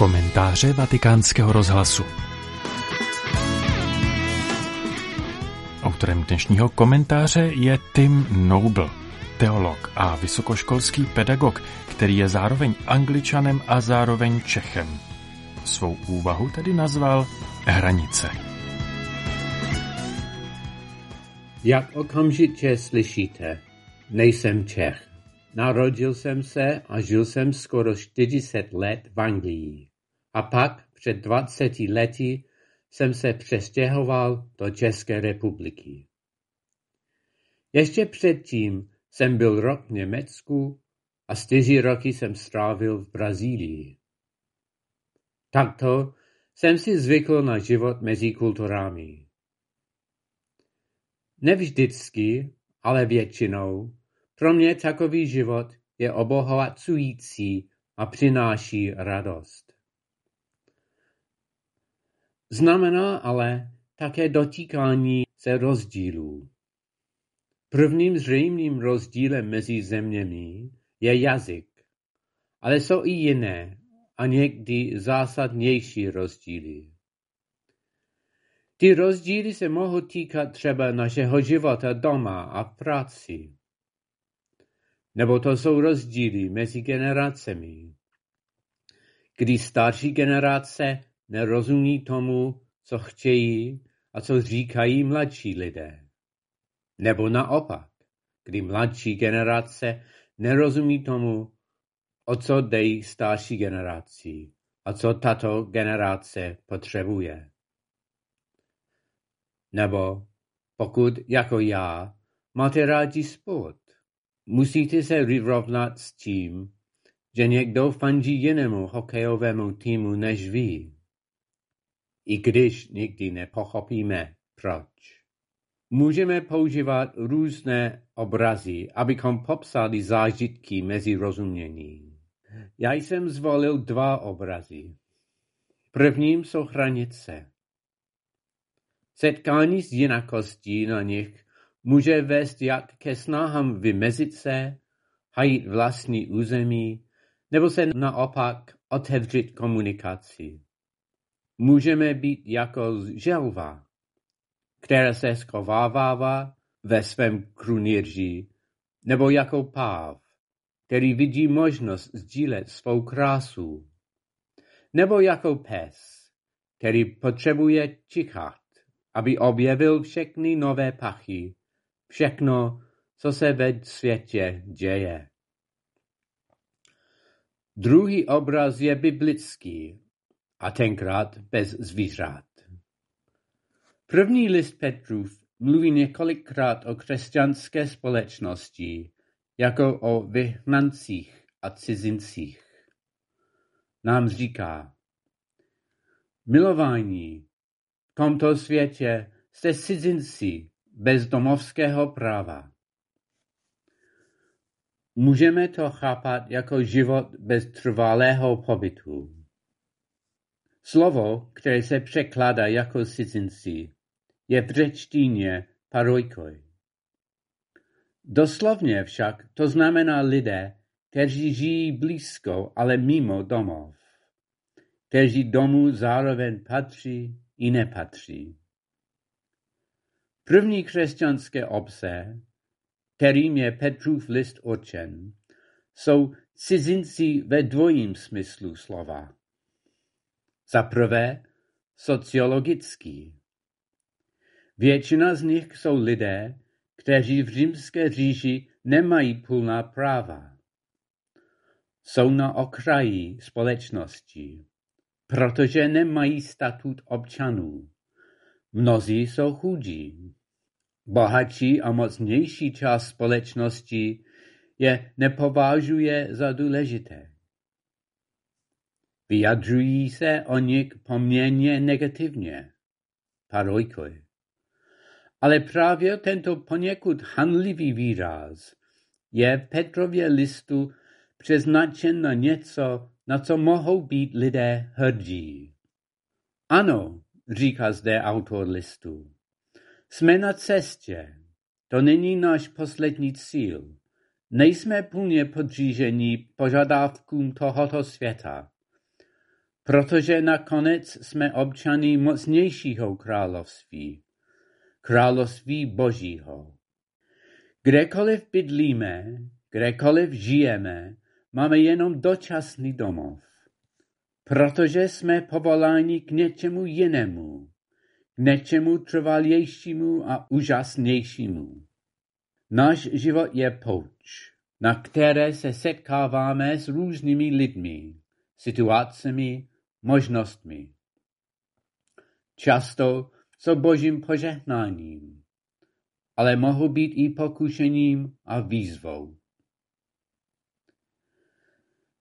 Komentáře vatikánského rozhlasu Autorem dnešního komentáře je Tim Noble, teolog a vysokoškolský pedagog, který je zároveň angličanem a zároveň Čechem. Svou úvahu tedy nazval Hranice. Jak okamžitě slyšíte, nejsem Čech. Narodil jsem se a žil jsem skoro 40 let v Anglii. A pak před 20 lety jsem se přestěhoval do České republiky. Ještě předtím jsem byl rok v Německu a čtyři roky jsem strávil v Brazílii. Takto jsem si zvykl na život mezi kulturami. Nevždycky, ale většinou, pro mě takový život je obohacující a přináší radost. Znamená ale také dotýkání se rozdílů. Prvním zřejmým rozdílem mezi zeměmi je jazyk, ale jsou i jiné a někdy zásadnější rozdíly. Ty rozdíly se mohou týkat třeba našeho života doma a práci. Nebo to jsou rozdíly mezi generacemi, kdy starší generace nerozumí tomu, co chtějí a co říkají mladší lidé. Nebo naopak, kdy mladší generace nerozumí tomu, o co dej starší generaci a co tato generace potřebuje. Nebo pokud jako já máte rádi sport, musíte se vyrovnat s tím, že někdo fandí jinému hokejovému týmu než vy. I když nikdy nepochopíme proč. Můžeme používat různé obrazy, abychom popsali zážitky mezi rozuměním. Já jsem zvolil dva obrazy. Prvním jsou hranice. Setkání s jinakostí na nich může vést jak ke snahám vymezit se, hajit vlastní území, nebo se naopak otevřít komunikaci. Můžeme být jako želva, která se schovává ve svém krunýrži, nebo jako páv, který vidí možnost sdílet svou krásu, nebo jako pes, který potřebuje čichat, aby objevil všechny nové pachy, všechno, co se ve světě děje. Druhý obraz je biblický a tenkrát bez zvířat. První list Petrův mluví několikrát o křesťanské společnosti jako o vyhnancích a cizincích. Nám říká, milování v tomto světě jste cizinci bez domovského práva. Můžeme to chápat jako život bez trvalého pobytu. Slovo, které se překládá jako cizinci, je v řečtině parojkoj. Doslovně však to znamená lidé, kteří žijí blízko, ale mimo domov, kteří domů zároveň patří i nepatří. První křesťanské obce, kterým je Petrův list určen, jsou cizinci ve dvojím smyslu slova. Za prvé, sociologický. Většina z nich jsou lidé, kteří v římské říši nemají plná práva. Jsou na okraji společnosti, protože nemají statut občanů. Mnozí jsou chudí. Bohatší a mocnější část společnosti je nepovažuje za důležité. Vyjadřují se o nich poměrně negativně. Parojkoj. Ale právě tento poněkud hanlivý výraz je v Petrově listu přeznačen na něco, na co mohou být lidé hrdí. Ano, říká zde autor listu. Jsme na cestě. To není náš poslední cíl. Nejsme plně podřížení požadavkům tohoto světa. Protože nakonec jsme občany mocnějšího království, království Božího. Kdekoliv bydlíme, kdekoliv žijeme, máme jenom dočasný domov, protože jsme povoláni k něčemu jinému, k něčemu trvalějšímu a úžasnějšímu. Náš život je pouč, na které se setkáváme s různými lidmi, situacemi, možnostmi. Často jsou božím požehnáním, ale mohou být i pokušením a výzvou.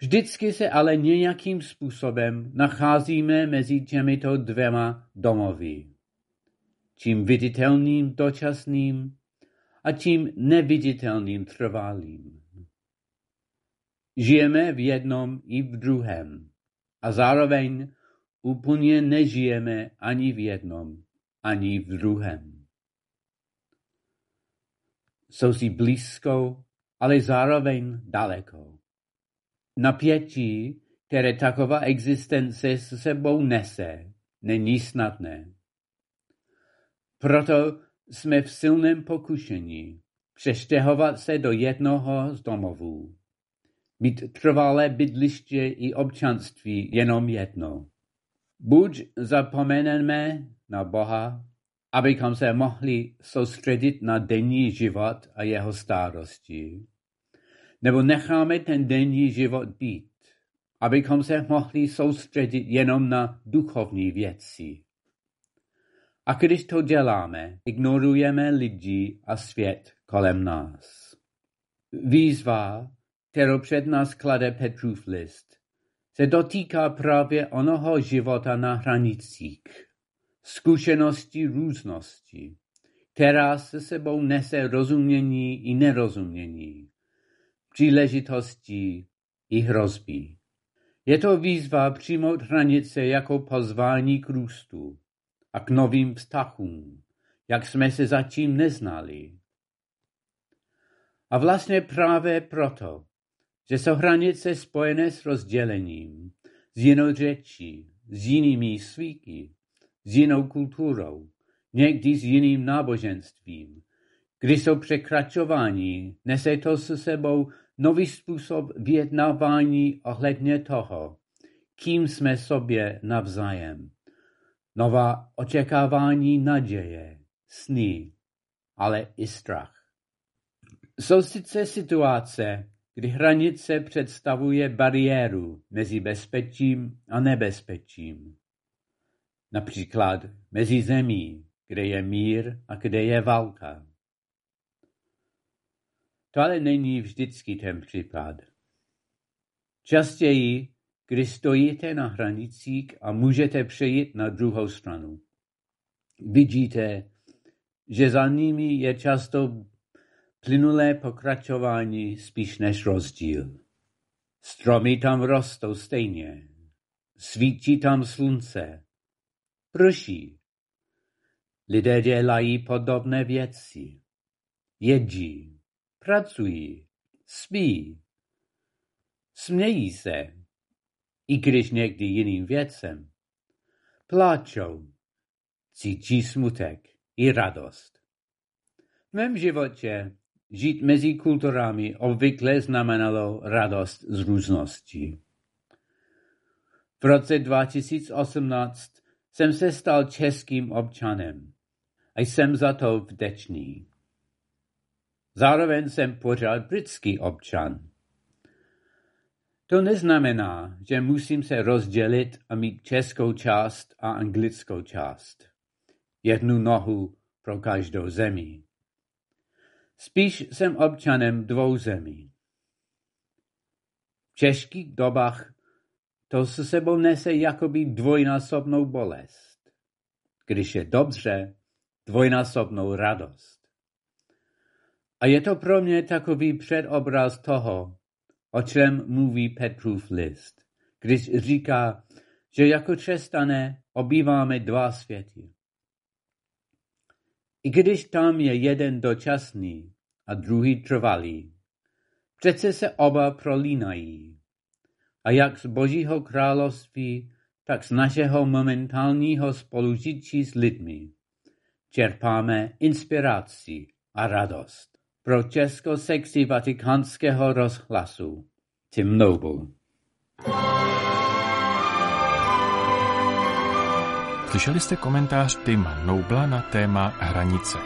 Vždycky se ale nějakým způsobem nacházíme mezi těmito dvěma domovy. Tím viditelným dočasným a tím neviditelným trvalým. Žijeme v jednom i v druhém a zároveň úplně nežijeme ani v jednom, ani v druhém. Jsou si blízko, ale zároveň daleko. Napětí, které taková existence s sebou nese, není snadné. Proto jsme v silném pokušení přeštěhovat se do jednoho z domovů. Mít trvalé bydliště i občanství jenom jedno. Buď zapomeneme na Boha, abychom se mohli soustředit na denní život a jeho starosti, nebo necháme ten denní život být, abychom se mohli soustředit jenom na duchovní věci. A když to děláme, ignorujeme lidi a svět kolem nás. Výzva, kterou před nás klade Petrův list, se dotýká právě onoho života na hranicích, zkušenosti různosti, která se sebou nese rozumění i nerozumění, příležitosti i hrozby. Je to výzva přijmout hranice jako pozvání k růstu a k novým vztahům, jak jsme se zatím neznali. A vlastně právě proto, že jsou hranice spojené s rozdělením, s jinou řečí, s jinými svíky, s jinou kulturou, někdy s jiným náboženstvím. Když jsou překračováni, nese to s sebou nový způsob vyjednávání ohledně toho, kým jsme sobě navzájem. Nová očekávání naděje, sny, ale i strach. Jsou sice situace, kdy hranice představuje bariéru mezi bezpečím a nebezpečím. Například mezi zemí, kde je mír a kde je válka. To ale není vždycky ten případ. Častěji, když stojíte na hranicích a můžete přejít na druhou stranu. Vidíte, že za nimi je často plynulé pokračování spíš než rozdíl. Stromy tam rostou stejně. Svítí tam slunce. Prší. Lidé dělají podobné věci. Jedí, pracují, spí, smějí se, i když někdy jiným věcem. Pláčou, cítí smutek i radost. V mém životě Žít mezi kulturami obvykle znamenalo radost z různosti. V roce 2018 jsem se stal českým občanem a jsem za to vděčný. Zároveň jsem pořád britský občan. To neznamená, že musím se rozdělit a mít českou část a anglickou část. Jednu nohu pro každou zemi. Spíš jsem občanem dvou zemí. V těžkých dobách to se sebou nese jakoby dvojnásobnou bolest. Když je dobře, dvojnásobnou radost. A je to pro mě takový předobraz toho, o čem mluví Petrův list, když říká, že jako křesťané obýváme dva světy. I když tam je jeden dočasný a druhý trvalý, přece se oba prolínají. A jak z Božího království tak z našeho momentálního spolužití s lidmi čerpáme inspiraci a radost. Pro českou sekci vatikánského rozhlasu Tim Noble. Slyšeli jste komentář Tima Nobla na téma hranice.